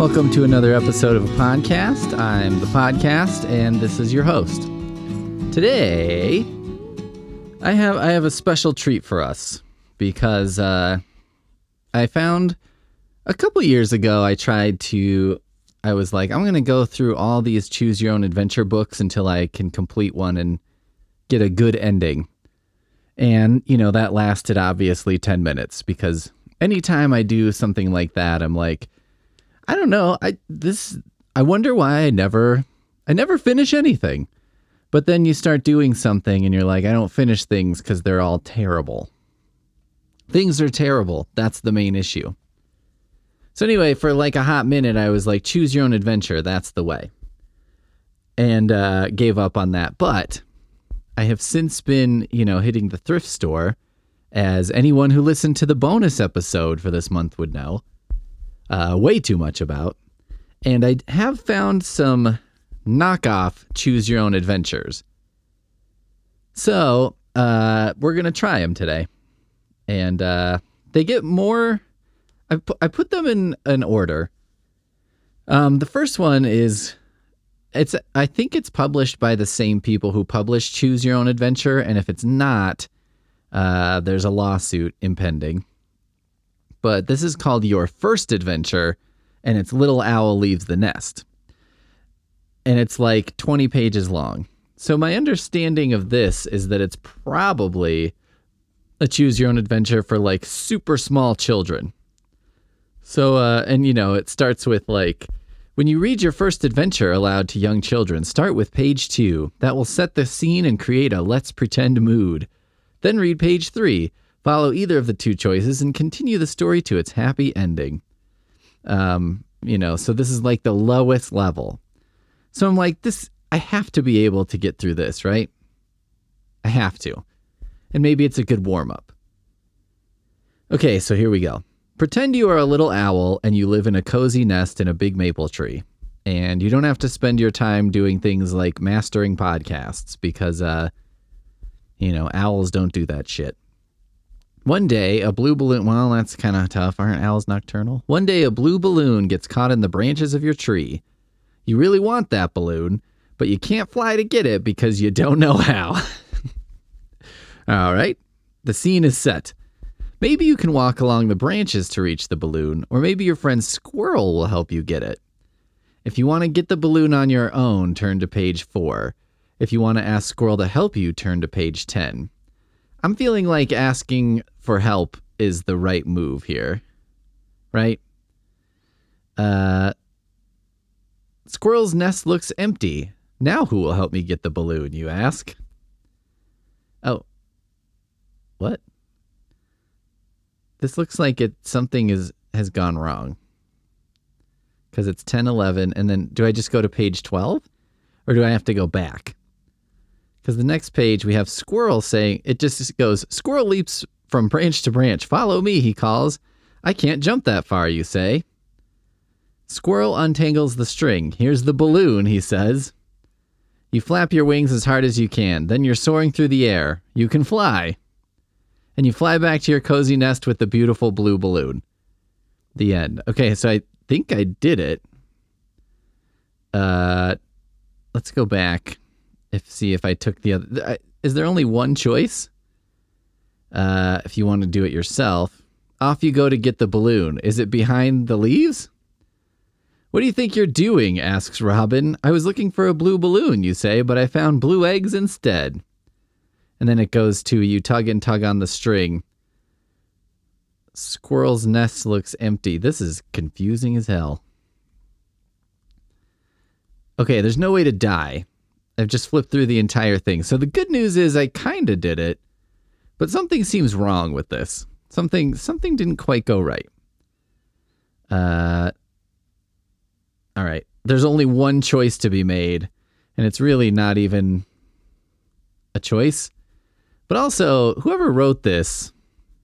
Welcome to another episode of a podcast. I'm the podcast, and this is your host. Today, I have I have a special treat for us because uh, I found a couple years ago I tried to. I was like, I'm going to go through all these choose your own adventure books until I can complete one and get a good ending. And, you know, that lasted obviously 10 minutes because anytime I do something like that, I'm like, I don't know. I this I wonder why I never I never finish anything. But then you start doing something and you're like, I don't finish things cuz they're all terrible. Things are terrible. That's the main issue. So anyway, for like a hot minute I was like choose your own adventure, that's the way. And uh gave up on that. But I have since been, you know, hitting the thrift store as anyone who listened to the bonus episode for this month would know uh, way too much about. And I have found some knockoff choose your own adventures. So uh, we're going to try them today. And uh, they get more. I, pu- I put them in an order. Um, the first one is. It's. I think it's published by the same people who published Choose Your Own Adventure, and if it's not, uh, there's a lawsuit impending but this is called Your First Adventure, and it's Little Owl Leaves the Nest. And it's like 20 pages long. So, my understanding of this is that it's probably a choose your own adventure for like super small children. So, uh, and you know, it starts with like, when you read your first adventure aloud to young children, start with page two. That will set the scene and create a let's pretend mood. Then read page three. Follow either of the two choices and continue the story to its happy ending. Um, you know, so this is like the lowest level. So I'm like, this, I have to be able to get through this, right? I have to. And maybe it's a good warm up. Okay, so here we go. Pretend you are a little owl and you live in a cozy nest in a big maple tree. And you don't have to spend your time doing things like mastering podcasts because, uh, you know, owls don't do that shit. One day, a blue balloon. Well, that's kind of tough. Aren't owls nocturnal? One day, a blue balloon gets caught in the branches of your tree. You really want that balloon, but you can't fly to get it because you don't know how. All right, the scene is set. Maybe you can walk along the branches to reach the balloon, or maybe your friend Squirrel will help you get it. If you want to get the balloon on your own, turn to page 4. If you want to ask Squirrel to help you, turn to page 10. I'm feeling like asking for help is the right move here. Right? Uh Squirrel's nest looks empty. Now who will help me get the balloon, you ask? Oh. What? This looks like it something is has gone wrong. Cuz it's 10 11 and then do I just go to page 12 or do I have to go back? Because the next page we have Squirrel saying, it just goes, Squirrel leaps from branch to branch. Follow me, he calls. I can't jump that far, you say. Squirrel untangles the string. Here's the balloon, he says. You flap your wings as hard as you can. Then you're soaring through the air. You can fly. And you fly back to your cozy nest with the beautiful blue balloon. The end. Okay, so I think I did it. Uh, let's go back if see if I took the other. Is there only one choice? Uh, if you want to do it yourself, off you go to get the balloon. Is it behind the leaves? What do you think you're doing? asks Robin. I was looking for a blue balloon, you say, but I found blue eggs instead. And then it goes to you tug and tug on the string. Squirrel's nest looks empty. This is confusing as hell. Okay, there's no way to die. I've just flipped through the entire thing. So the good news is I kind of did it, but something seems wrong with this. Something something didn't quite go right. Uh all right. there's only one choice to be made, and it's really not even a choice. But also, whoever wrote this,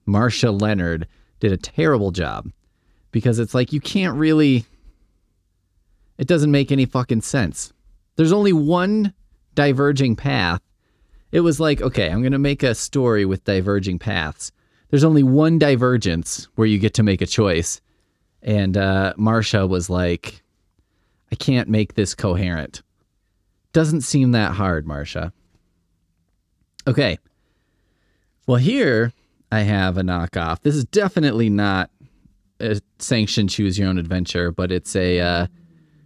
Marcia Leonard, did a terrible job because it's like you can't really. It doesn't make any fucking sense. There's only one diverging path. It was like, okay, I'm going to make a story with diverging paths. There's only one divergence where you get to make a choice. And uh, Marcia was like, I can't make this coherent. Doesn't seem that hard, Marcia. Okay. Well, here I have a knockoff. This is definitely not a sanctioned choose your own adventure, but it's a uh,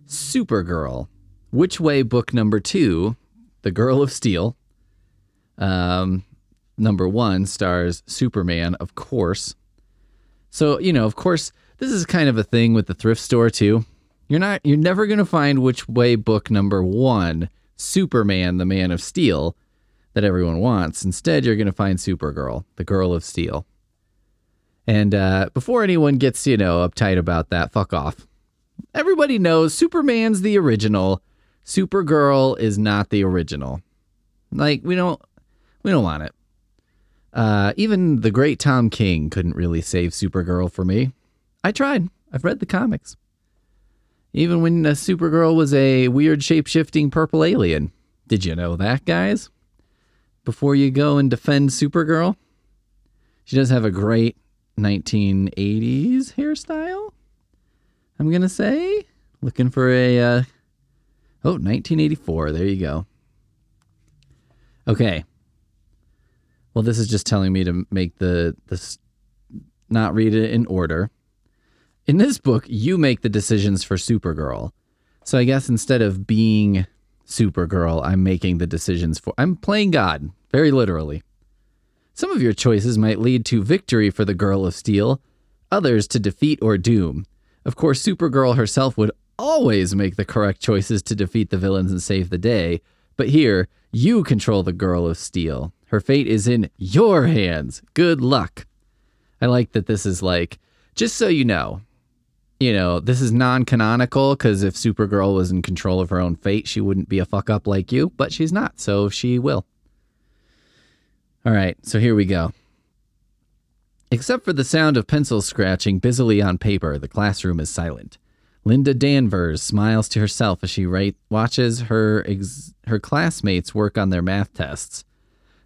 Supergirl. Which Way book number two, The Girl of Steel. Um, number one stars Superman, of course. So, you know, of course, this is kind of a thing with the thrift store too. You're not you're never gonna find which way book number one, Superman, the Man of Steel, that everyone wants. Instead, you're gonna find Supergirl, the Girl of Steel. And uh, before anyone gets, you know, uptight about that, fuck off. Everybody knows Superman's the original. Supergirl is not the original. Like we don't we don't want it. Uh, even the great Tom King couldn't really save Supergirl for me. I tried. I've read the comics. Even when Supergirl was a weird shape shifting purple alien. Did you know that, guys? Before you go and defend Supergirl, she does have a great 1980s hairstyle. I'm going to say. Looking for a. Uh, oh, 1984. There you go. Okay. Well, this is just telling me to make the this not read it in order. In this book, you make the decisions for Supergirl. So I guess instead of being Supergirl, I'm making the decisions for I'm playing God, very literally. Some of your choices might lead to victory for the Girl of Steel, others to defeat or doom. Of course, Supergirl herself would always make the correct choices to defeat the villains and save the day, but here, you control the Girl of Steel. Her fate is in your hands. Good luck. I like that this is like, just so you know, you know, this is non canonical because if Supergirl was in control of her own fate, she wouldn't be a fuck up like you, but she's not, so she will. All right, so here we go. Except for the sound of pencils scratching busily on paper, the classroom is silent. Linda Danvers smiles to herself as she write, watches her ex- her classmates work on their math tests.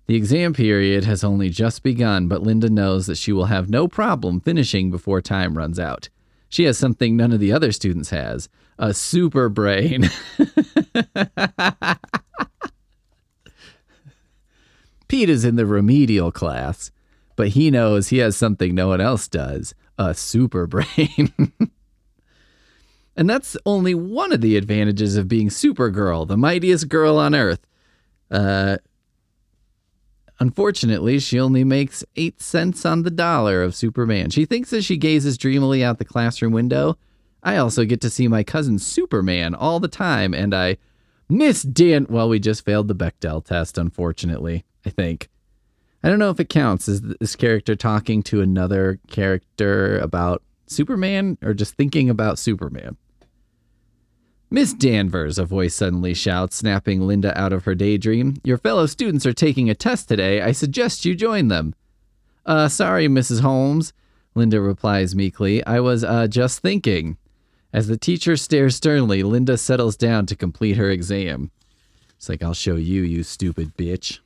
The exam period has only just begun, but Linda knows that she will have no problem finishing before time runs out. She has something none of the other students has a super brain. Pete is in the remedial class, but he knows he has something no one else does a super brain. and that's only one of the advantages of being Supergirl, the mightiest girl on earth. Uh, Unfortunately, she only makes eight cents on the dollar of Superman. She thinks as she gazes dreamily out the classroom window, I also get to see my cousin Superman all the time, and I miss Dan. Well, we just failed the Bechdel test, unfortunately, I think. I don't know if it counts. Is this character talking to another character about Superman or just thinking about Superman? Miss Danvers, a voice suddenly shouts, snapping Linda out of her daydream. Your fellow students are taking a test today. I suggest you join them. Uh, sorry, Mrs. Holmes, Linda replies meekly. I was, uh, just thinking. As the teacher stares sternly, Linda settles down to complete her exam. It's like, I'll show you, you stupid bitch.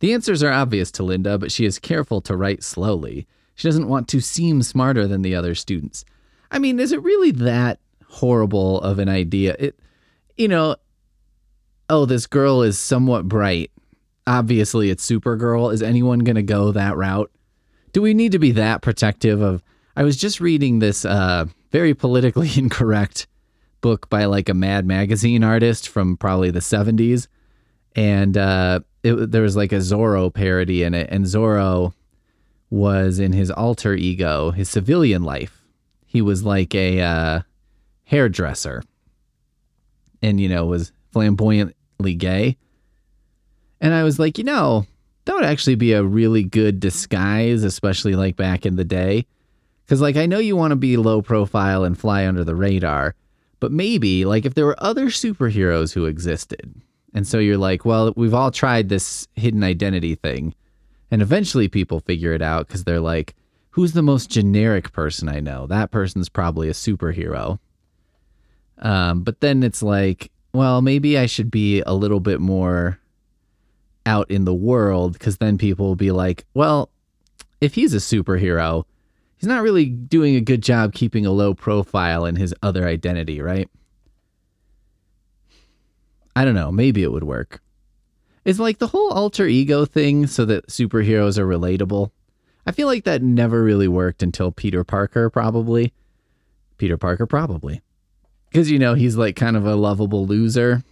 The answers are obvious to Linda, but she is careful to write slowly. She doesn't want to seem smarter than the other students. I mean, is it really that horrible of an idea. It, you know, oh, this girl is somewhat bright. Obviously, it's Supergirl. Is anyone going to go that route? Do we need to be that protective of? I was just reading this uh, very politically incorrect book by like a Mad Magazine artist from probably the 70s. And uh, it, there was like a Zorro parody in it. And Zorro was in his alter ego, his civilian life. He was like a. Uh, hairdresser and, you know, was flamboyantly gay. And I was like, you know, that would actually be a really good disguise, especially like back in the day. Because, like, I know you want to be low profile and fly under the radar, But maybe, like, if there were other superheroes who existed, and so you're like, well, we've all tried this hidden identity thing, and eventually people figure it out because they're like, who's the most generic person I know? That person's probably a superhero. Um, but then it's like, well, maybe I should be a little bit more out in the world because then people will be like, well, if he's a superhero, he's not really doing a good job keeping a low profile in his other identity, right? I don't know. Maybe it would work. It's like the whole alter ego thing so that superheroes are relatable. I feel like that never really worked until Peter Parker, probably. Peter Parker, probably. Because, you know, he's like kind of a lovable loser.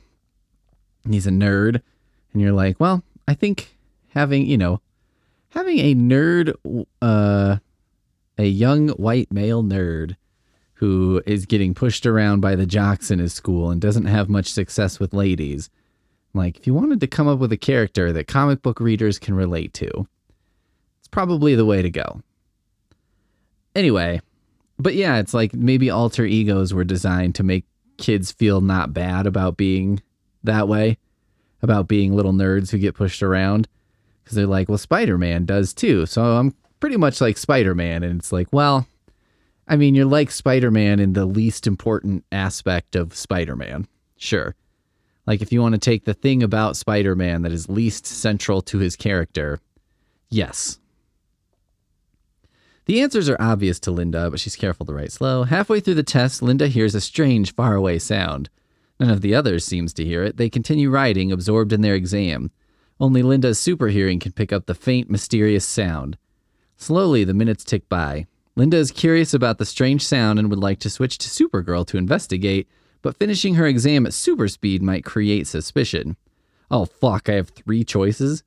He's a nerd. And you're like, well, I think having, you know, having a nerd, uh, a young white male nerd who is getting pushed around by the jocks in his school and doesn't have much success with ladies. Like, if you wanted to come up with a character that comic book readers can relate to, it's probably the way to go. Anyway, but yeah, it's like maybe alter egos were designed to make kids feel not bad about being that way, about being little nerds who get pushed around. Because they're like, well, Spider Man does too. So I'm pretty much like Spider Man. And it's like, well, I mean, you're like Spider Man in the least important aspect of Spider Man. Sure. Like, if you want to take the thing about Spider Man that is least central to his character, yes. The answers are obvious to Linda, but she's careful to write slow. Halfway through the test, Linda hears a strange, faraway sound. None of the others seems to hear it. They continue writing, absorbed in their exam. Only Linda's super hearing can pick up the faint, mysterious sound. Slowly, the minutes tick by. Linda is curious about the strange sound and would like to switch to Supergirl to investigate, but finishing her exam at super speed might create suspicion. Oh, fuck, I have three choices?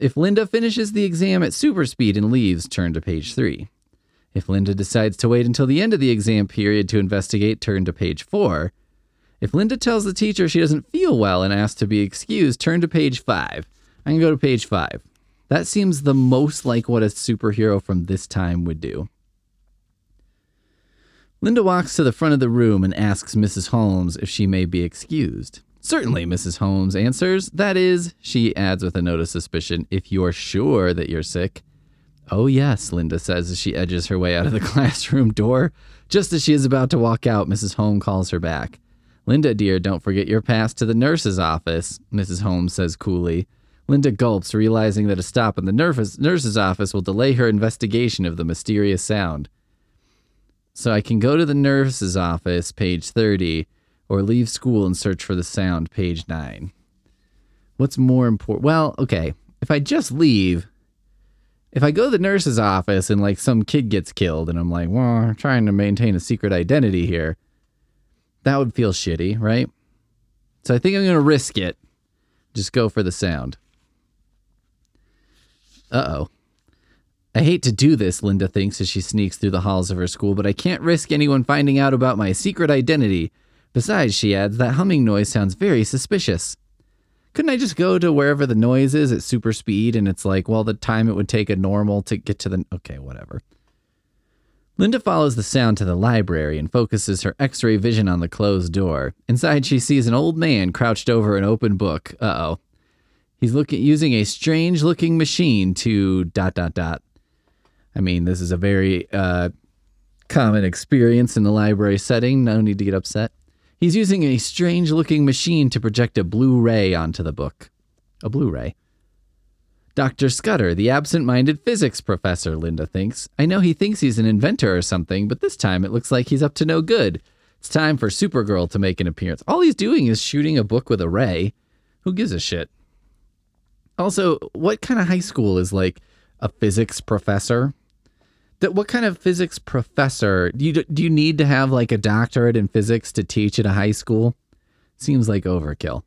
If Linda finishes the exam at super speed and leaves, turn to page 3. If Linda decides to wait until the end of the exam period to investigate, turn to page 4. If Linda tells the teacher she doesn't feel well and asks to be excused, turn to page 5. I can go to page 5. That seems the most like what a superhero from this time would do. Linda walks to the front of the room and asks Mrs. Holmes if she may be excused. Certainly, Mrs. Holmes answers. That is, she adds with a note of suspicion, if you're sure that you're sick. Oh, yes, Linda says as she edges her way out of the classroom door. Just as she is about to walk out, Mrs. Holmes calls her back. Linda, dear, don't forget your pass to the nurse's office, Mrs. Holmes says coolly. Linda gulps, realizing that a stop in the nurse's office will delay her investigation of the mysterious sound. So I can go to the nurse's office, page 30, or leave school and search for the sound, page 9. What's more important? Well, okay, if I just leave, if I go to the nurse's office and like some kid gets killed and I'm like, well, I'm trying to maintain a secret identity here, that would feel shitty, right? So I think I'm going to risk it. Just go for the sound. Uh oh. I hate to do this, Linda thinks as she sneaks through the halls of her school, but I can't risk anyone finding out about my secret identity. Besides, she adds, that humming noise sounds very suspicious. Couldn't I just go to wherever the noise is at super speed and it's like, well, the time it would take a normal to get to the. Okay, whatever. Linda follows the sound to the library and focuses her x ray vision on the closed door. Inside, she sees an old man crouched over an open book. Uh oh. He's looking using a strange looking machine to dot dot dot. I mean, this is a very uh, common experience in the library setting. No need to get upset. He's using a strange looking machine to project a blue ray onto the book. A blue ray. Dr. Scudder, the absent minded physics professor, Linda thinks. I know he thinks he's an inventor or something, but this time it looks like he's up to no good. It's time for Supergirl to make an appearance. All he's doing is shooting a book with a ray. Who gives a shit? Also, what kind of high school is like a physics professor? That what kind of physics professor do you do you need to have like a doctorate in physics to teach at a high school? Seems like overkill.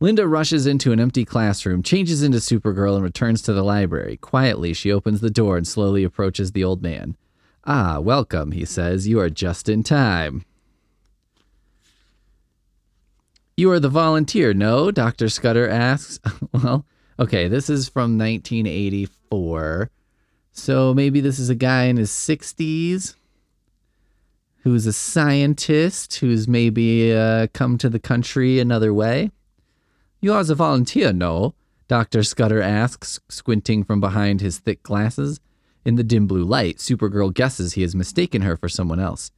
Linda rushes into an empty classroom, changes into Supergirl, and returns to the library. Quietly, she opens the door and slowly approaches the old man. Ah, welcome, he says. You are just in time. You are the volunteer, no? Dr. Scudder asks. well, okay, this is from 1984. So maybe this is a guy in his 60s. who's a scientist who's maybe uh, come to the country another way. You are a volunteer, no? Dr. Scudder asks, squinting from behind his thick glasses. In the dim blue light, Supergirl guesses he has mistaken her for someone else.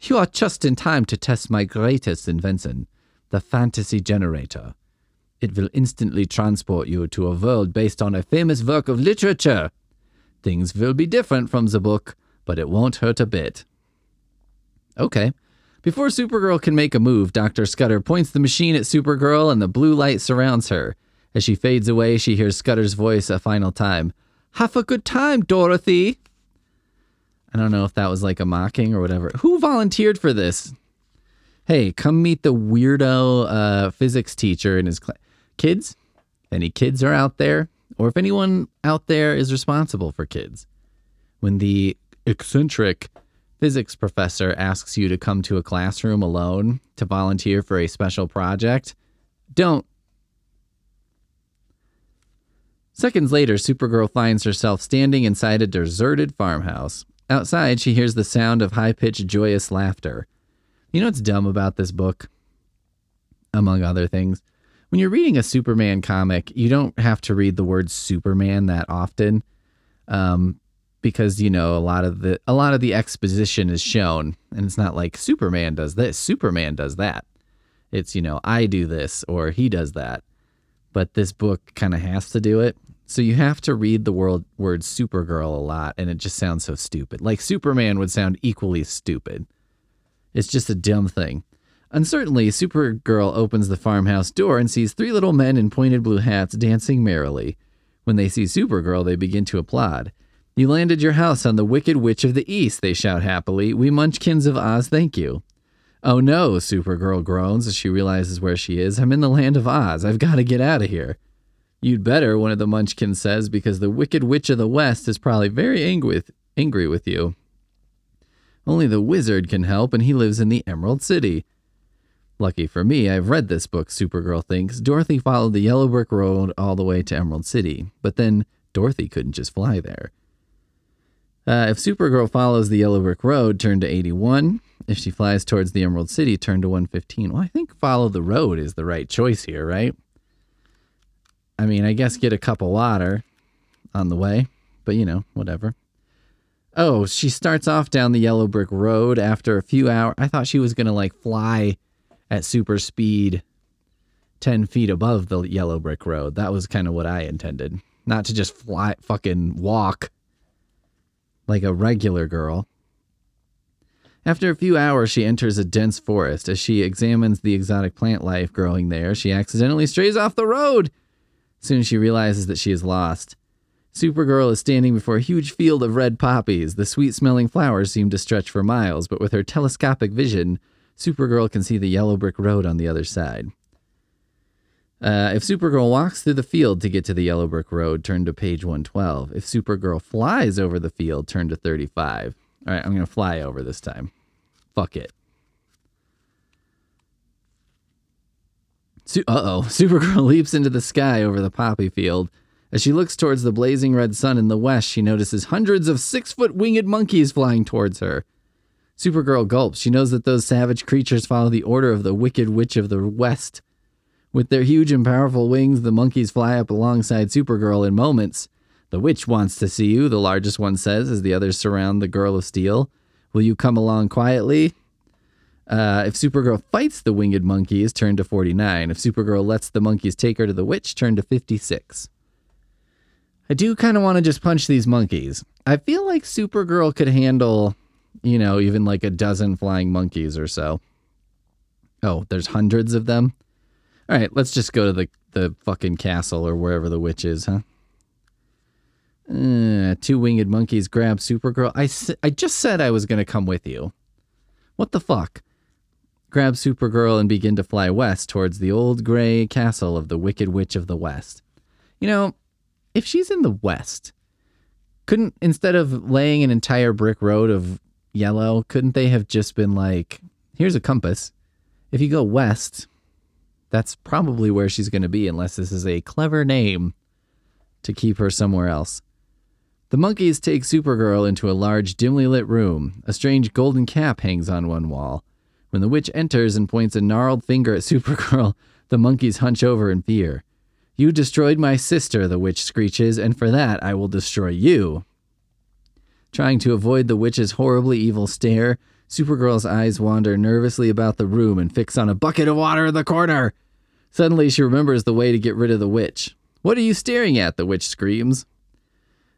You are just in time to test my greatest invention, the fantasy generator. It will instantly transport you to a world based on a famous work of literature. Things will be different from the book, but it won't hurt a bit. Okay. Before Supergirl can make a move, Dr. Scudder points the machine at Supergirl and the blue light surrounds her. As she fades away, she hears Scudder's voice a final time. Have a good time, Dorothy. I don't know if that was like a mocking or whatever. Who volunteered for this? Hey, come meet the weirdo uh, physics teacher in his class. Kids? Any kids are out there? Or if anyone out there is responsible for kids. When the eccentric physics professor asks you to come to a classroom alone to volunteer for a special project, don't. Seconds later, Supergirl finds herself standing inside a deserted farmhouse. Outside, she hears the sound of high pitched, joyous laughter. You know what's dumb about this book? Among other things, when you're reading a Superman comic, you don't have to read the word Superman that often. Um, because you know a lot of the a lot of the exposition is shown and it's not like superman does this superman does that. It's you know i do this or he does that. But this book kind of has to do it. So you have to read the word word supergirl a lot and it just sounds so stupid. Like superman would sound equally stupid. It's just a dumb thing uncertainly supergirl opens the farmhouse door and sees three little men in pointed blue hats dancing merrily when they see supergirl they begin to applaud you landed your house on the Wicked Witch of the East, they shout happily. We Munchkins of Oz thank you. Oh no, Supergirl groans as she realizes where she is. I'm in the land of Oz. I've got to get out of here. You'd better, one of the Munchkins says, because the Wicked Witch of the West is probably very angry with, angry with you. Only the wizard can help, and he lives in the Emerald City. Lucky for me, I've read this book, Supergirl thinks. Dorothy followed the yellow brick road all the way to Emerald City, but then Dorothy couldn't just fly there. Uh, if Supergirl follows the Yellow Brick Road, turn to 81. If she flies towards the Emerald City, turn to 115. Well, I think follow the road is the right choice here, right? I mean, I guess get a cup of water on the way, but you know, whatever. Oh, she starts off down the Yellow Brick Road after a few hours. I thought she was going to like fly at super speed 10 feet above the Yellow Brick Road. That was kind of what I intended. Not to just fly, fucking walk like a regular girl. After a few hours, she enters a dense forest. As she examines the exotic plant life growing there, she accidentally strays off the road. Soon she realizes that she is lost. Supergirl is standing before a huge field of red poppies. The sweet smelling flowers seem to stretch for miles, but with her telescopic vision, Supergirl can see the yellow brick road on the other side. Uh, if Supergirl walks through the field to get to the yellow brick road, turn to page 112. If Supergirl flies over the field, turn to 35. All right, I'm going to fly over this time. Fuck it. Uh oh. Supergirl leaps into the sky over the poppy field. As she looks towards the blazing red sun in the west, she notices hundreds of six foot winged monkeys flying towards her. Supergirl gulps. She knows that those savage creatures follow the order of the Wicked Witch of the West. With their huge and powerful wings, the monkeys fly up alongside Supergirl in moments. The witch wants to see you, the largest one says, as the others surround the girl of steel. Will you come along quietly? Uh, if Supergirl fights the winged monkeys, turn to 49. If Supergirl lets the monkeys take her to the witch, turn to 56. I do kind of want to just punch these monkeys. I feel like Supergirl could handle, you know, even like a dozen flying monkeys or so. Oh, there's hundreds of them? All right, let's just go to the the fucking castle or wherever the witch is, huh? Uh, two winged monkeys grab Supergirl. I, I just said I was going to come with you. What the fuck? Grab Supergirl and begin to fly west towards the old gray castle of the Wicked Witch of the West. You know, if she's in the West, couldn't, instead of laying an entire brick road of yellow, couldn't they have just been like, here's a compass. If you go west, that's probably where she's going to be, unless this is a clever name to keep her somewhere else. The monkeys take Supergirl into a large, dimly lit room. A strange golden cap hangs on one wall. When the witch enters and points a gnarled finger at Supergirl, the monkeys hunch over in fear. You destroyed my sister, the witch screeches, and for that I will destroy you. Trying to avoid the witch's horribly evil stare, Supergirl's eyes wander nervously about the room and fix on a bucket of water in the corner. Suddenly, she remembers the way to get rid of the witch. What are you staring at? The witch screams.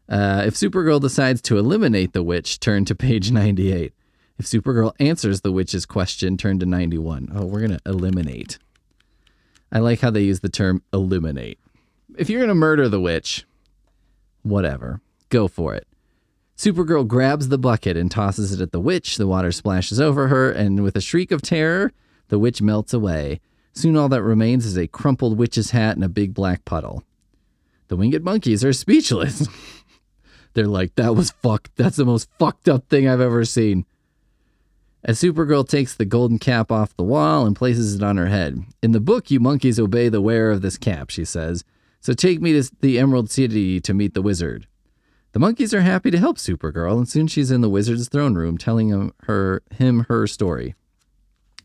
Uh, if Supergirl decides to eliminate the witch, turn to page 98. If Supergirl answers the witch's question, turn to 91. Oh, we're going to eliminate. I like how they use the term eliminate. If you're going to murder the witch, whatever, go for it. Supergirl grabs the bucket and tosses it at the witch. The water splashes over her, and with a shriek of terror, the witch melts away. Soon all that remains is a crumpled witch's hat and a big black puddle. The winged monkeys are speechless. They're like, that was fucked. That's the most fucked up thing I've ever seen. As Supergirl takes the golden cap off the wall and places it on her head. In the book, you monkeys obey the wearer of this cap, she says. So take me to the Emerald City to meet the wizard. The monkeys are happy to help Supergirl, and soon she's in the wizard's throne room telling him her him her story.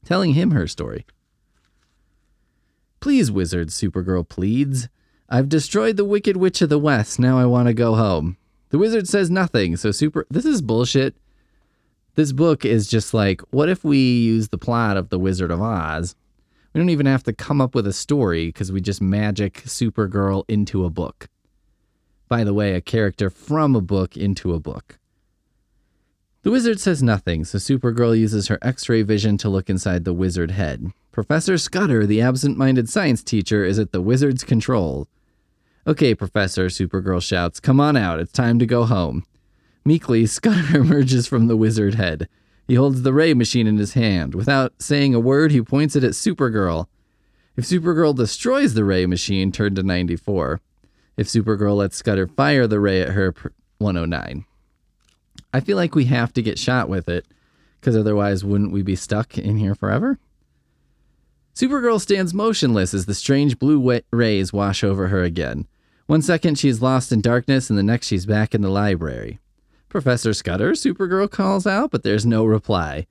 Telling him her story. Please, wizard, Supergirl pleads. I've destroyed the Wicked Witch of the West. Now I want to go home. The wizard says nothing, so Super. This is bullshit. This book is just like, what if we use the plot of The Wizard of Oz? We don't even have to come up with a story because we just magic Supergirl into a book. By the way, a character from a book into a book. The wizard says nothing, so Supergirl uses her x ray vision to look inside the wizard head. Professor Scudder, the absent minded science teacher, is at the wizard's control. Okay, Professor, Supergirl shouts, come on out. It's time to go home. Meekly, Scudder emerges from the wizard head. He holds the ray machine in his hand. Without saying a word, he points it at Supergirl. If Supergirl destroys the ray machine, turn to 94. If Supergirl lets Scudder fire the ray at her, 109. I feel like we have to get shot with it, because otherwise, wouldn't we be stuck in here forever? Supergirl stands motionless as the strange blue rays wash over her again. One second she's lost in darkness, and the next she's back in the library. Professor Scudder, Supergirl calls out, but there's no reply.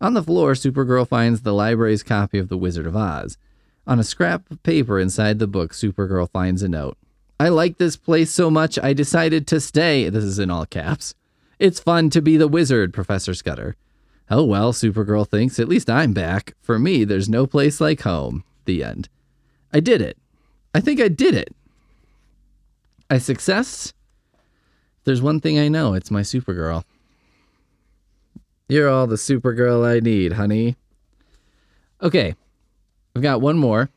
On the floor, Supergirl finds the library's copy of The Wizard of Oz. On a scrap of paper inside the book, Supergirl finds a note. I like this place so much, I decided to stay. This is in all caps. It's fun to be the wizard, Professor Scudder. Oh well, Supergirl thinks, at least I'm back. For me, there's no place like home. The end. I did it. I think I did it. I success? There's one thing I know it's my Supergirl. You're all the Supergirl I need, honey. Okay, I've got one more.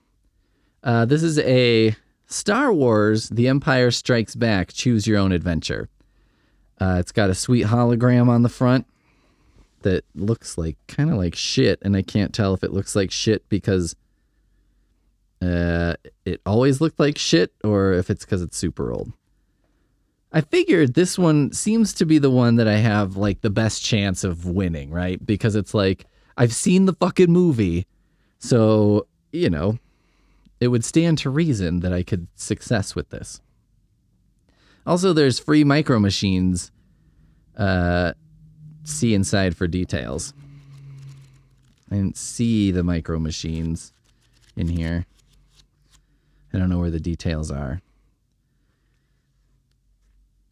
Uh, this is a Star Wars The Empire Strikes Back Choose Your Own Adventure. Uh, it's got a sweet hologram on the front that looks like kind of like shit, and I can't tell if it looks like shit because uh, it always looked like shit or if it's because it's super old. I figured this one seems to be the one that I have like the best chance of winning, right? Because it's like I've seen the fucking movie. So, you know, it would stand to reason that I could success with this. Also, there's free micro machines. Uh, see inside for details. I didn't see the micro machines in here. I don't know where the details are.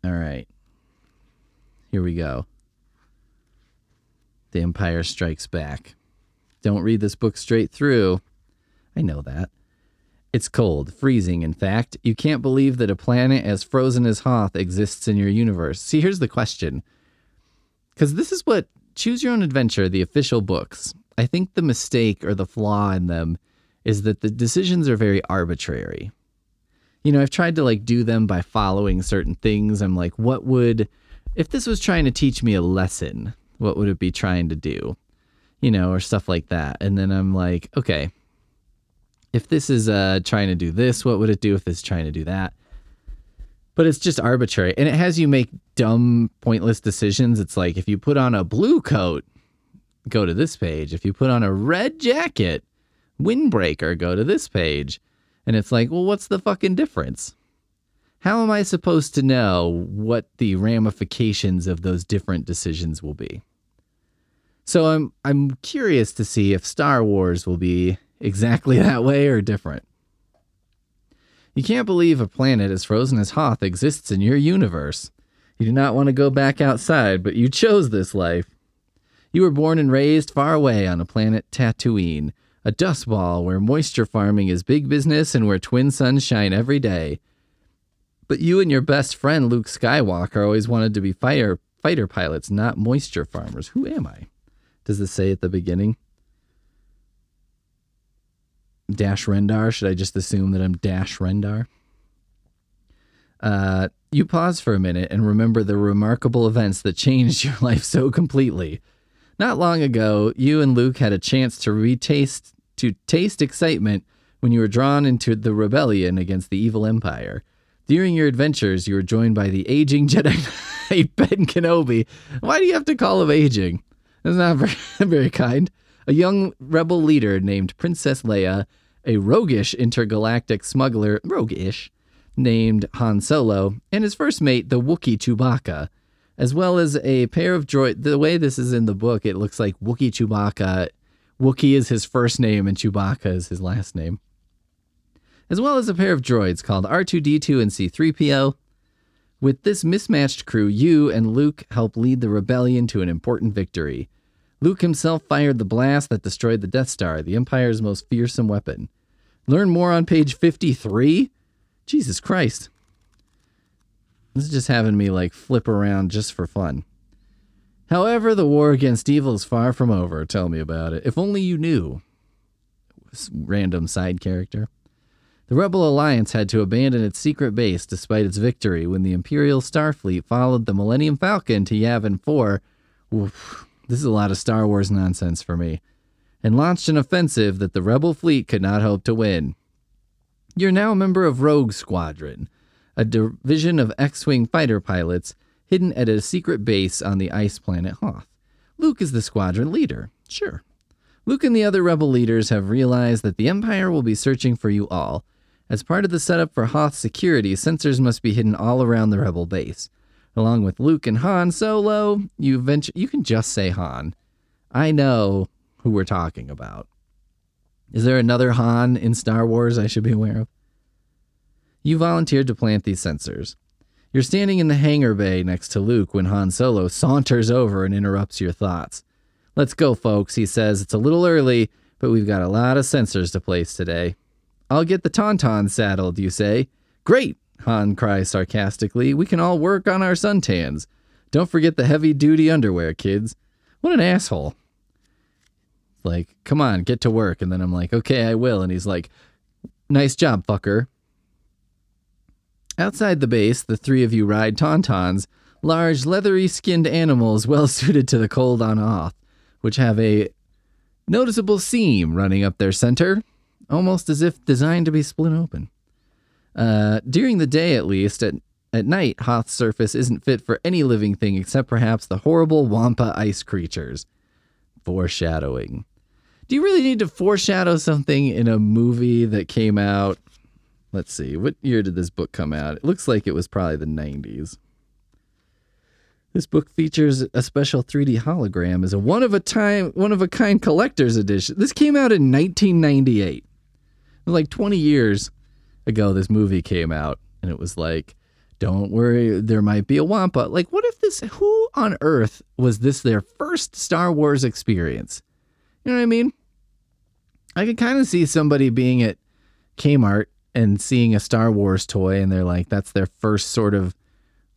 All right. Here we go. The Empire Strikes Back. Don't read this book straight through. I know that. It's cold, freezing, in fact. You can't believe that a planet as frozen as Hoth exists in your universe. See, here's the question. Because this is what Choose Your Own Adventure, the official books. I think the mistake or the flaw in them is that the decisions are very arbitrary you know, I've tried to like do them by following certain things. I'm like, what would, if this was trying to teach me a lesson, what would it be trying to do? You know, or stuff like that. And then I'm like, okay, if this is uh, trying to do this, what would it do if it's trying to do that? But it's just arbitrary. And it has you make dumb, pointless decisions. It's like if you put on a blue coat, go to this page. If you put on a red jacket, windbreaker, go to this page. And it's like, well, what's the fucking difference? how am I supposed to know what the ramifications of those different decisions will be? So I'm I'm curious to see if Star Wars will be exactly that way or different. You can't believe a planet as frozen as Hoth exists in your universe. You do not want to go back outside, but you chose this life. You were born and raised far away on a planet Tatooine, a dust ball where moisture farming is big business and where twin suns shine every day. But you and your best friend Luke Skywalker always wanted to be fire fighter pilots, not moisture farmers. Who am I? Does this say at the beginning? Dash Rendar? Should I just assume that I'm Dash Rendar? Uh, you pause for a minute and remember the remarkable events that changed your life so completely. Not long ago, you and Luke had a chance to retaste to taste excitement when you were drawn into the rebellion against the evil empire. During your adventures, you were joined by the aging Jedi Knight Ben Kenobi. Why do you have to call him aging? That's not very, very kind. A young rebel leader named Princess Leia, a roguish intergalactic smuggler, roguish, named Han Solo, and his first mate, the Wookiee Chewbacca, as well as a pair of droid. The way this is in the book, it looks like Wookiee Chewbacca. Wookiee is his first name, and Chewbacca is his last name. As well as a pair of droids called R2D2 and C3PO. With this mismatched crew, you and Luke help lead the rebellion to an important victory. Luke himself fired the blast that destroyed the Death Star, the Empire's most fearsome weapon. Learn more on page 53. Jesus Christ. This is just having me like flip around just for fun. However, the war against evil is far from over. Tell me about it. If only you knew. Random side character. The Rebel Alliance had to abandon its secret base despite its victory when the Imperial Starfleet followed the Millennium Falcon to Yavin 4. Oof, this is a lot of Star Wars nonsense for me. And launched an offensive that the Rebel fleet could not hope to win. You're now a member of Rogue Squadron, a division of X Wing fighter pilots hidden at a secret base on the ice planet Hoth. Luke is the squadron leader. Sure. Luke and the other rebel leaders have realized that the Empire will be searching for you all. As part of the setup for Hoth security, sensors must be hidden all around the rebel base. Along with Luke and Han Solo, you venture you can just say Han. I know who we're talking about. Is there another Han in Star Wars I should be aware of? You volunteered to plant these sensors. You're standing in the hangar bay next to Luke when Han Solo saunters over and interrupts your thoughts. Let's go, folks, he says. It's a little early, but we've got a lot of sensors to place today. I'll get the Tauntaun saddled, you say. Great, Han cries sarcastically. We can all work on our suntans. Don't forget the heavy duty underwear, kids. What an asshole. Like, come on, get to work. And then I'm like, okay, I will. And he's like, nice job, fucker. Outside the base, the three of you ride tauntauns, large, leathery skinned animals well suited to the cold on Hoth, which have a noticeable seam running up their center, almost as if designed to be split open. Uh, during the day, at least, at, at night, Hoth's surface isn't fit for any living thing except perhaps the horrible Wampa ice creatures. Foreshadowing. Do you really need to foreshadow something in a movie that came out? Let's see, what year did this book come out? It looks like it was probably the 90s. This book features a special 3D hologram as a one of a time, one of a kind collector's edition. This came out in 1998. Like 20 years ago, this movie came out, and it was like, don't worry, there might be a Wampa. Like, what if this, who on earth was this their first Star Wars experience? You know what I mean? I could kind of see somebody being at Kmart and seeing a Star Wars toy, and they're like, that's their first sort of,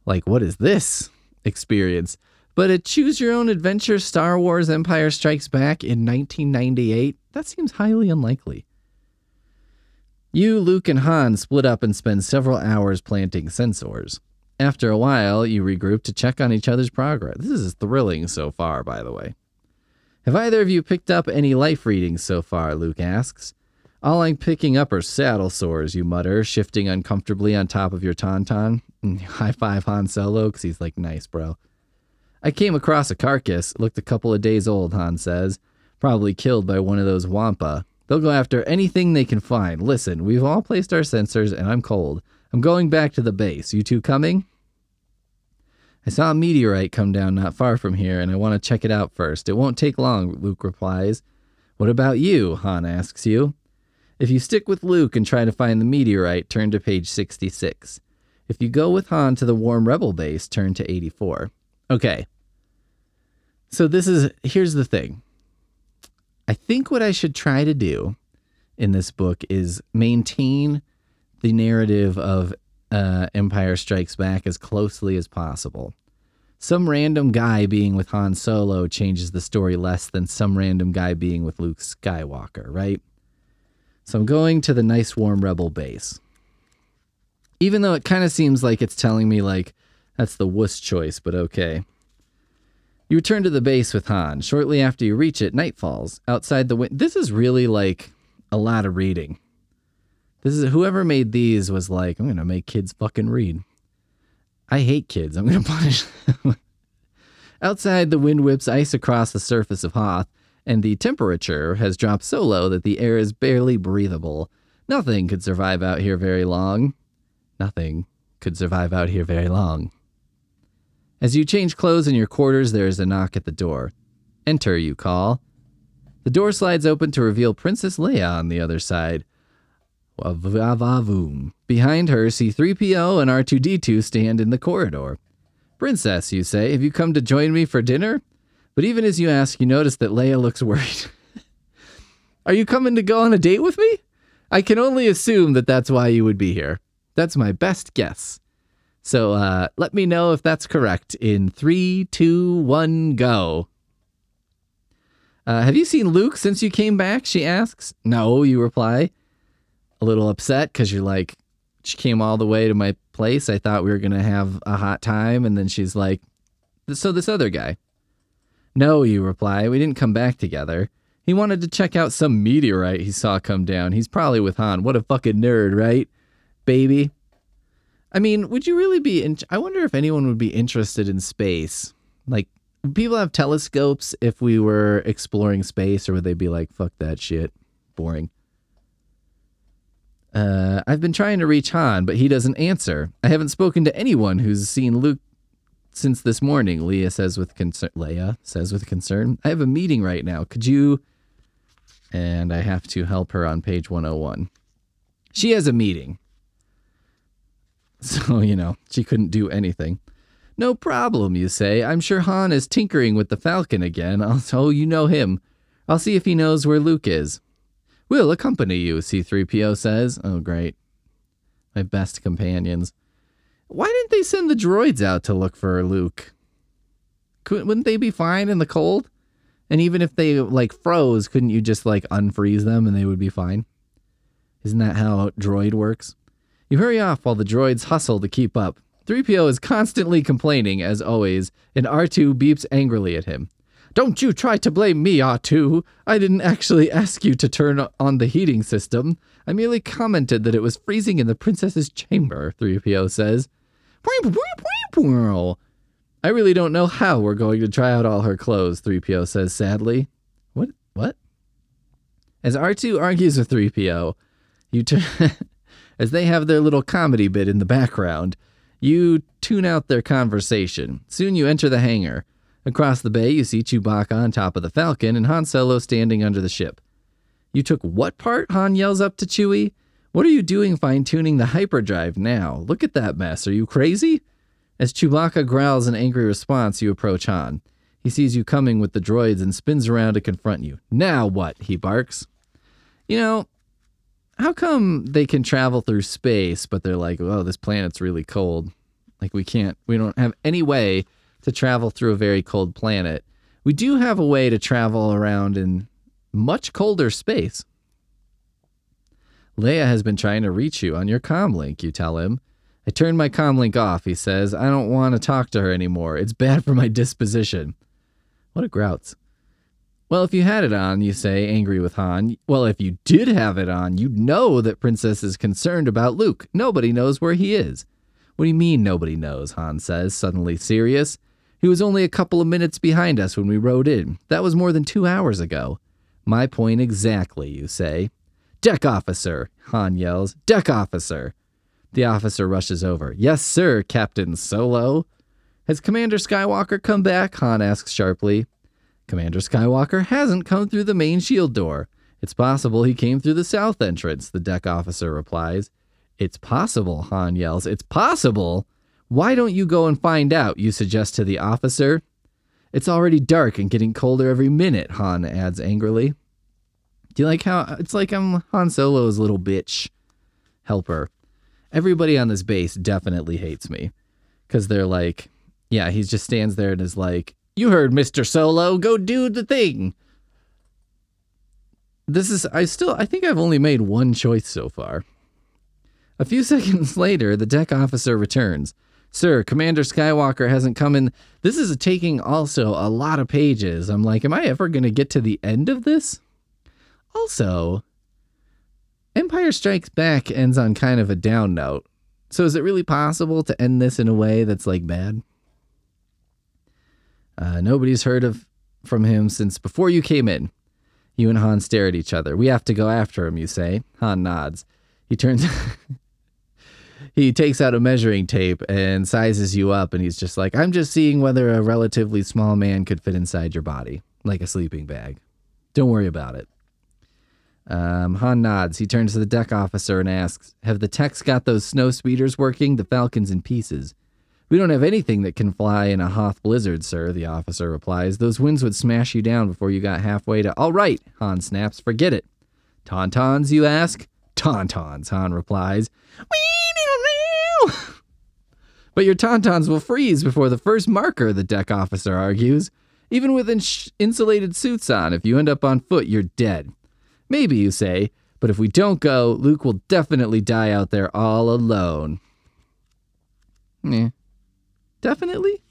like, what is this experience? But a choose your own adventure Star Wars Empire Strikes Back in 1998, that seems highly unlikely. You, Luke, and Han split up and spend several hours planting sensors. After a while, you regroup to check on each other's progress. This is thrilling so far, by the way. Have either of you picked up any life readings so far? Luke asks. All I'm picking up are saddle sores, you mutter, shifting uncomfortably on top of your tauntaun. Mm, high five Han Solo, because he's like, nice, bro. I came across a carcass, looked a couple of days old, Han says. Probably killed by one of those Wampa. They'll go after anything they can find. Listen, we've all placed our sensors, and I'm cold. I'm going back to the base. You two coming? I saw a meteorite come down not far from here, and I want to check it out first. It won't take long, Luke replies. What about you? Han asks you. If you stick with Luke and try to find the meteorite, turn to page 66. If you go with Han to the warm rebel base, turn to 84. Okay. So this is here's the thing. I think what I should try to do in this book is maintain the narrative of uh, Empire Strikes Back as closely as possible. Some random guy being with Han Solo changes the story less than some random guy being with Luke Skywalker, right? So I'm going to the nice warm rebel base. Even though it kind of seems like it's telling me like that's the wuss choice, but okay. You return to the base with Han. Shortly after you reach it, night falls. Outside the window. This is really like a lot of reading. This is whoever made these was like, I'm gonna make kids fucking read. I hate kids. I'm gonna punish them. Outside, the wind whips ice across the surface of Hoth, and the temperature has dropped so low that the air is barely breathable. Nothing could survive out here very long. Nothing could survive out here very long. As you change clothes in your quarters, there is a knock at the door. Enter, you call. The door slides open to reveal Princess Leia on the other side. Wavavoom. Behind her, C3PO and R2D2 stand in the corridor. Princess, you say, have you come to join me for dinner? But even as you ask, you notice that Leia looks worried. Are you coming to go on a date with me? I can only assume that that's why you would be here. That's my best guess. So uh, let me know if that's correct in three, two, one, go. Uh, have you seen Luke since you came back? She asks. No, you reply. A little upset because you're like, she came all the way to my place. I thought we were going to have a hot time. And then she's like, so this other guy. No, you reply. We didn't come back together. He wanted to check out some meteorite he saw come down. He's probably with Han. What a fucking nerd, right? Baby. I mean, would you really be in I wonder if anyone would be interested in space. Like people have telescopes if we were exploring space or would they be like fuck that shit? Boring. Uh, I've been trying to reach Han, but he doesn't answer. I haven't spoken to anyone who's seen Luke since this morning, Leah says with concern. Leia says with concern, I have a meeting right now. Could you? And I have to help her on page 101. She has a meeting. So, you know, she couldn't do anything. No problem, you say. I'm sure Han is tinkering with the Falcon again. Oh, you know him. I'll see if he knows where Luke is. We'll accompany you, C3PO says. Oh, great. My best companions. Why didn't they send the droids out to look for Luke? Couldn't, wouldn't they be fine in the cold? And even if they like froze, couldn't you just like unfreeze them and they would be fine? Isn't that how droid works? You hurry off while the droids hustle to keep up. 3PO is constantly complaining, as always, and R2 beeps angrily at him. Don't you try to blame me, R2. I didn't actually ask you to turn on the heating system. I merely commented that it was freezing in the princess's chamber, 3PO says. I really don't know how we're going to try out all her clothes, 3PO says sadly. What? What? As R2 argues with 3PO, you turn. as they have their little comedy bit in the background. You tune out their conversation. Soon you enter the hangar. Across the bay, you see Chewbacca on top of the Falcon and Han Solo standing under the ship. You took what part? Han yells up to Chewie. What are you doing fine tuning the hyperdrive now? Look at that mess. Are you crazy? As Chewbacca growls an angry response, you approach Han. He sees you coming with the droids and spins around to confront you. Now what? He barks. You know, how come they can travel through space, but they're like, oh, this planet's really cold? Like, we can't, we don't have any way to travel through a very cold planet. We do have a way to travel around in much colder space. Leia has been trying to reach you on your comlink, you tell him. I turned my comlink off, he says. I don't want to talk to her anymore. It's bad for my disposition. What a grouts. Well, if you had it on, you say, angry with Han. Well, if you did have it on, you'd know that Princess is concerned about Luke. Nobody knows where he is. What do you mean nobody knows? Han says, suddenly serious. He was only a couple of minutes behind us when we rode in. That was more than two hours ago. My point exactly, you say. Deck officer, Han yells. Deck officer. The officer rushes over. Yes, sir, Captain Solo. Has Commander Skywalker come back? Han asks sharply. Commander Skywalker hasn't come through the main shield door. It's possible he came through the south entrance, the deck officer replies. It's possible, Han yells. It's possible? Why don't you go and find out? You suggest to the officer. It's already dark and getting colder every minute, Han adds angrily. Do you like how it's like I'm Han Solo's little bitch helper? Everybody on this base definitely hates me because they're like, yeah, he just stands there and is like, You heard Mr. Solo, go do the thing. This is, I still, I think I've only made one choice so far. A few seconds later, the deck officer returns. Sir, Commander Skywalker hasn't come in. This is taking also a lot of pages. I'm like, am I ever going to get to the end of this? Also, Empire Strikes Back ends on kind of a down note. So is it really possible to end this in a way that's like bad? Uh, nobody's heard of from him since before you came in. You and Han stare at each other. We have to go after him, you say. Han nods. He turns he takes out a measuring tape and sizes you up and he's just like, "I'm just seeing whether a relatively small man could fit inside your body, like a sleeping bag. Don't worry about it." Um, Han nods. He turns to the deck officer and asks, Have the techs got those snow speeders working? The Falcon's in pieces. We don't have anything that can fly in a Hoth blizzard, sir, the officer replies. Those winds would smash you down before you got halfway to. All right, Han snaps. Forget it. Tauntauns, you ask? Tauntauns, Han replies. but your tauntauns will freeze before the first marker, the deck officer argues. Even with ins- insulated suits on, if you end up on foot, you're dead. Maybe, you say, but if we don't go, Luke will definitely die out there all alone. Meh. Definitely?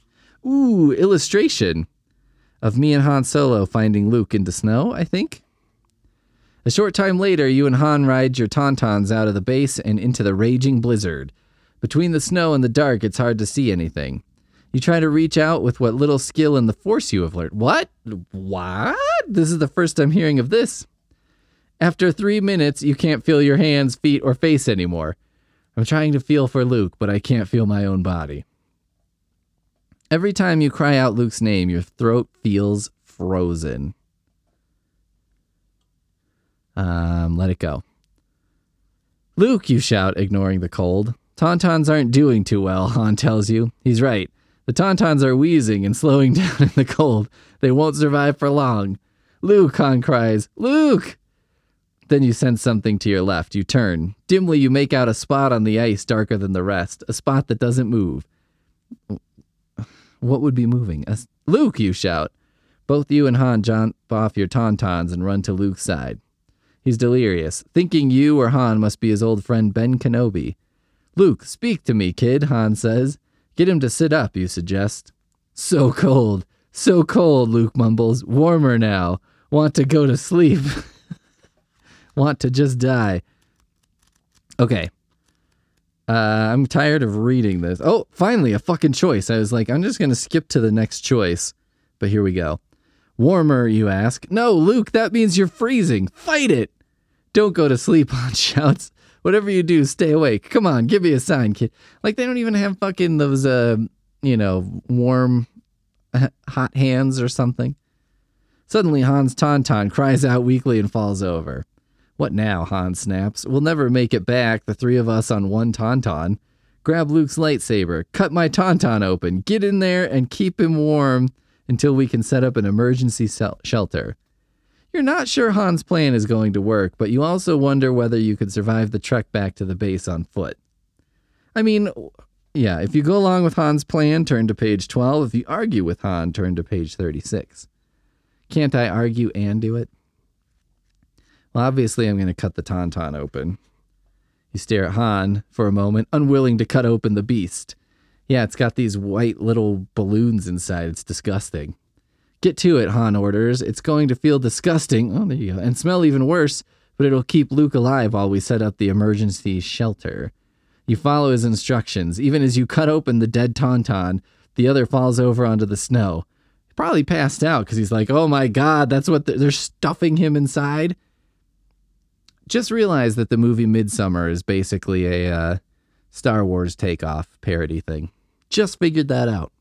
Ooh, illustration of me and Han Solo finding Luke in the snow, I think. A short time later, you and Han ride your Tauntauns out of the base and into the raging blizzard. Between the snow and the dark, it's hard to see anything. You try to reach out with what little skill in the Force you have learned. What? What? This is the first I'm hearing of this. After three minutes, you can't feel your hands, feet, or face anymore. I'm trying to feel for Luke, but I can't feel my own body. Every time you cry out Luke's name, your throat feels frozen. Um, let it go. Luke, you shout, ignoring the cold. Tauntauns aren't doing too well, Han tells you. He's right. The Tauntauns are wheezing and slowing down in the cold. They won't survive for long. Luke, Han cries. Luke! Then you sense something to your left. You turn. Dimly, you make out a spot on the ice darker than the rest, a spot that doesn't move. What would be moving? A, Luke, you shout. Both you and Han jump off your tauntauns and run to Luke's side. He's delirious, thinking you or Han must be his old friend Ben Kenobi. Luke, speak to me, kid, Han says. Get him to sit up, you suggest. So cold, so cold, Luke mumbles. Warmer now. Want to go to sleep. Want to just die. Okay. Uh, I'm tired of reading this. Oh, finally, a fucking choice. I was like, I'm just going to skip to the next choice. But here we go. Warmer, you ask. No, Luke, that means you're freezing. Fight it. Don't go to sleep, Han shouts. Whatever you do, stay awake. Come on, give me a sign, kid. Like, they don't even have fucking those, uh, you know, warm, hot hands or something. Suddenly, Han's Tauntaun cries out weakly and falls over. What now? Han snaps. We'll never make it back, the three of us on one Tauntaun. Grab Luke's lightsaber, cut my Tauntaun open, get in there, and keep him warm until we can set up an emergency shelter. You're not sure Han's plan is going to work, but you also wonder whether you could survive the trek back to the base on foot. I mean, yeah, if you go along with Han's plan, turn to page 12. If you argue with Han, turn to page 36. Can't I argue and do it? Well, obviously, I'm going to cut the tauntaun open. You stare at Han for a moment, unwilling to cut open the beast. Yeah, it's got these white little balloons inside. It's disgusting. Get to it, Han orders. It's going to feel disgusting. Oh, there you go. And smell even worse, but it'll keep Luke alive while we set up the emergency shelter. You follow his instructions. Even as you cut open the dead tauntaun, the other falls over onto the snow. Probably passed out because he's like, oh my god, that's what they're, they're stuffing him inside just realize that the movie Midsommar is basically a uh, Star Wars takeoff parody thing. Just figured that out.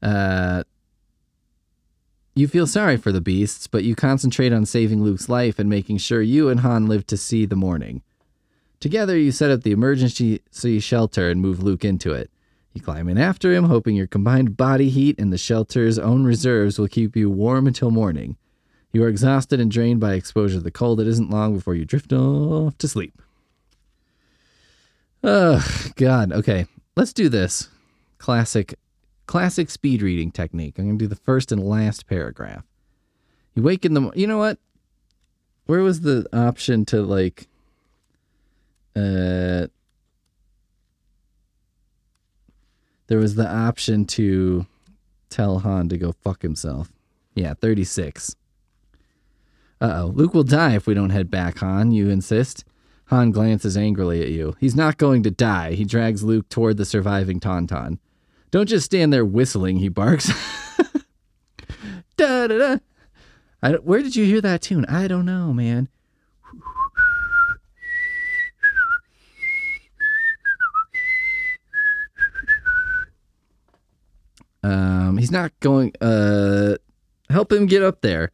Uh, you feel sorry for the beasts, but you concentrate on saving Luke's life and making sure you and Han live to see the morning. Together, you set up the emergency shelter and move Luke into it. You climb in after him, hoping your combined body heat and the shelter's own reserves will keep you warm until morning. You are exhausted and drained by exposure to the cold. It isn't long before you drift off to sleep. Oh, God. Okay, let's do this. Classic, classic speed reading technique. I'm going to do the first and last paragraph. You wake in the. You know what? Where was the option to like. Uh, there was the option to tell Han to go fuck himself. Yeah, 36. Uh oh. Luke will die if we don't head back, Han, you insist. Han glances angrily at you. He's not going to die. He drags Luke toward the surviving Tauntaun. Don't just stand there whistling, he barks. da da da. I, where did you hear that tune? I don't know, man. Um, he's not going. Uh, help him get up there.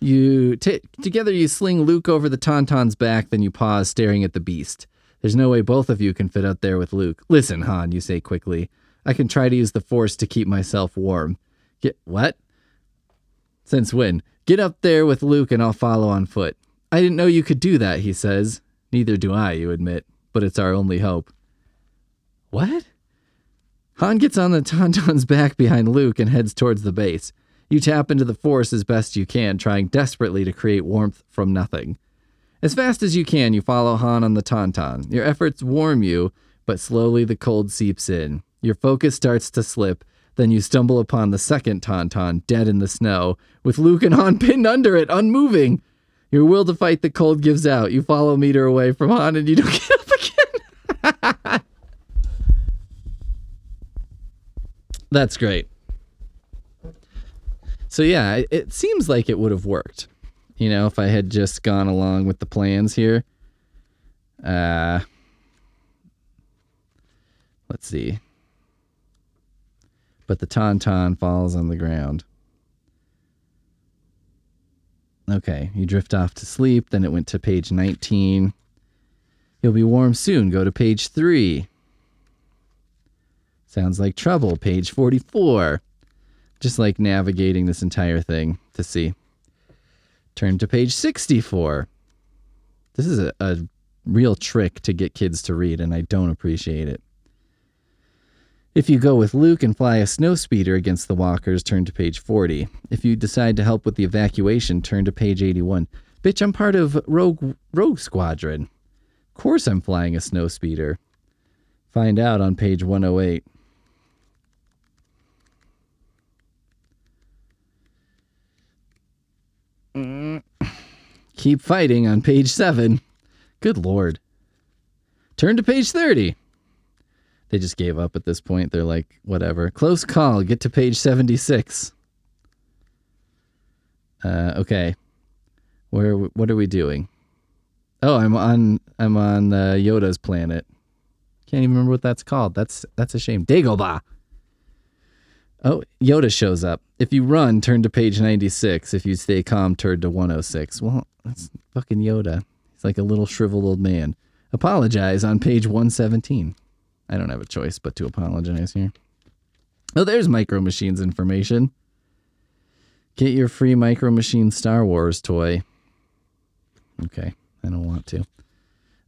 You t- together you sling Luke over the Tauntaun's back, then you pause, staring at the beast. There's no way both of you can fit up there with Luke. Listen, Han, you say quickly. I can try to use the Force to keep myself warm. Get what? Since when? Get up there with Luke and I'll follow on foot. I didn't know you could do that, he says. Neither do I, you admit, but it's our only hope. What? Han gets on the Tauntaun's back behind Luke and heads towards the base. You tap into the force as best you can, trying desperately to create warmth from nothing. As fast as you can, you follow Han on the Tauntaun. Your efforts warm you, but slowly the cold seeps in. Your focus starts to slip, then you stumble upon the second Tauntaun, dead in the snow, with Luke and Han pinned under it, unmoving. Your will to fight the cold gives out. You follow meter away from Han and you don't get up again. That's great. So yeah, it, it seems like it would have worked. You know, if I had just gone along with the plans here. Uh Let's see. But the tauntaun falls on the ground. Okay, you drift off to sleep, then it went to page 19. You'll be warm soon. Go to page 3. Sounds like trouble, page 44. Just like navigating this entire thing to see. Turn to page 64. This is a, a real trick to get kids to read, and I don't appreciate it. If you go with Luke and fly a snowspeeder against the walkers, turn to page 40. If you decide to help with the evacuation, turn to page 81. Bitch, I'm part of Rogue Rogue Squadron. Of course I'm flying a snowspeeder. Find out on page 108. Keep fighting on page 7. Good lord. Turn to page 30 they just gave up at this point. They're like, whatever. Close call. Get to page 76. Uh, okay. Where what are we doing? Oh, I'm on I'm on uh, Yoda's planet. Can't even remember what that's called. That's that's a shame. Dagobah. Oh, Yoda shows up. If you run, turn to page 96. If you stay calm, turn to 106. Well, that's fucking Yoda. He's like a little shriveled old man. Apologize on page 117. I don't have a choice but to apologize here. Oh, there's Micro Machines information. Get your free Micro Machine Star Wars toy. Okay, I don't want to.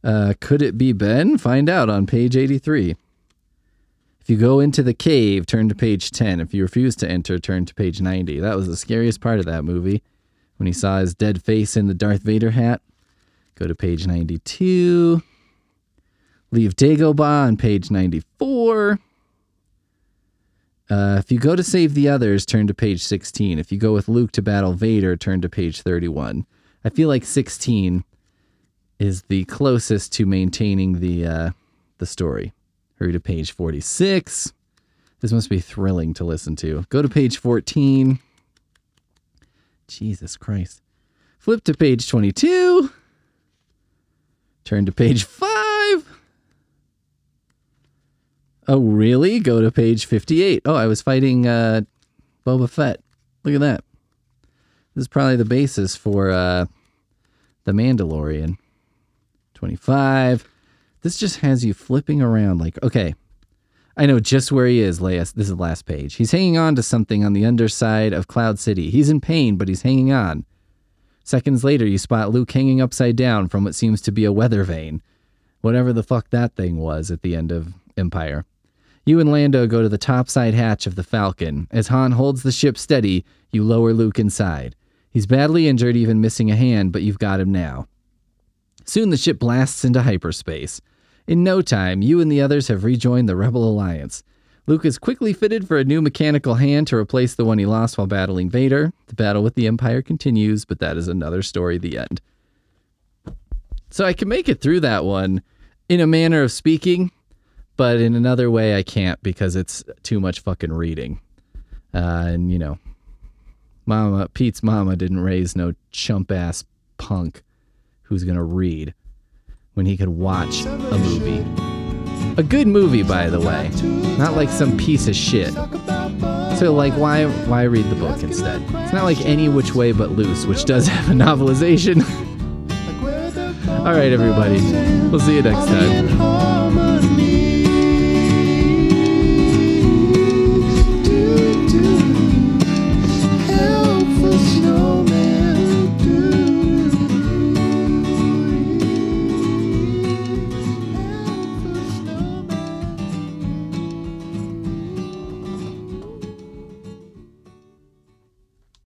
Uh, could it be Ben? Find out on page 83. If you go into the cave, turn to page 10. If you refuse to enter, turn to page 90. That was the scariest part of that movie. When he saw his dead face in the Darth Vader hat. Go to page 92. Leave Dagobah on page 94. Uh, if you go to save the others, turn to page 16. If you go with Luke to battle Vader, turn to page 31. I feel like 16 is the closest to maintaining the uh, the story. Hurry to page 46. This must be thrilling to listen to. Go to page 14. Jesus Christ. Flip to page 22. Turn to page 5. Oh, really? Go to page 58. Oh, I was fighting uh, Boba Fett. Look at that. This is probably the basis for uh, The Mandalorian. 25. This just has you flipping around like, okay, I know just where he is, Leia. This is the last page. He's hanging on to something on the underside of Cloud City. He's in pain, but he's hanging on. Seconds later, you spot Luke hanging upside down from what seems to be a weather vane. Whatever the fuck that thing was at the end of Empire. You and Lando go to the topside hatch of the Falcon. As Han holds the ship steady, you lower Luke inside. He's badly injured, even missing a hand, but you've got him now. Soon the ship blasts into hyperspace. In no time, you and the others have rejoined the Rebel Alliance. Luke is quickly fitted for a new mechanical hand to replace the one he lost while battling Vader. The battle with the Empire continues, but that is another story, the end. So I can make it through that one in a manner of speaking, but in another way I can't because it's too much fucking reading. Uh, and you know, Mama Pete's mama didn't raise no chump ass punk who's gonna read when he could watch a movie. A good movie, by the way, not like some piece of shit. So like, why why read the book instead? It's not like any which way but loose, which does have a novelization. All right, everybody, we'll see you next time.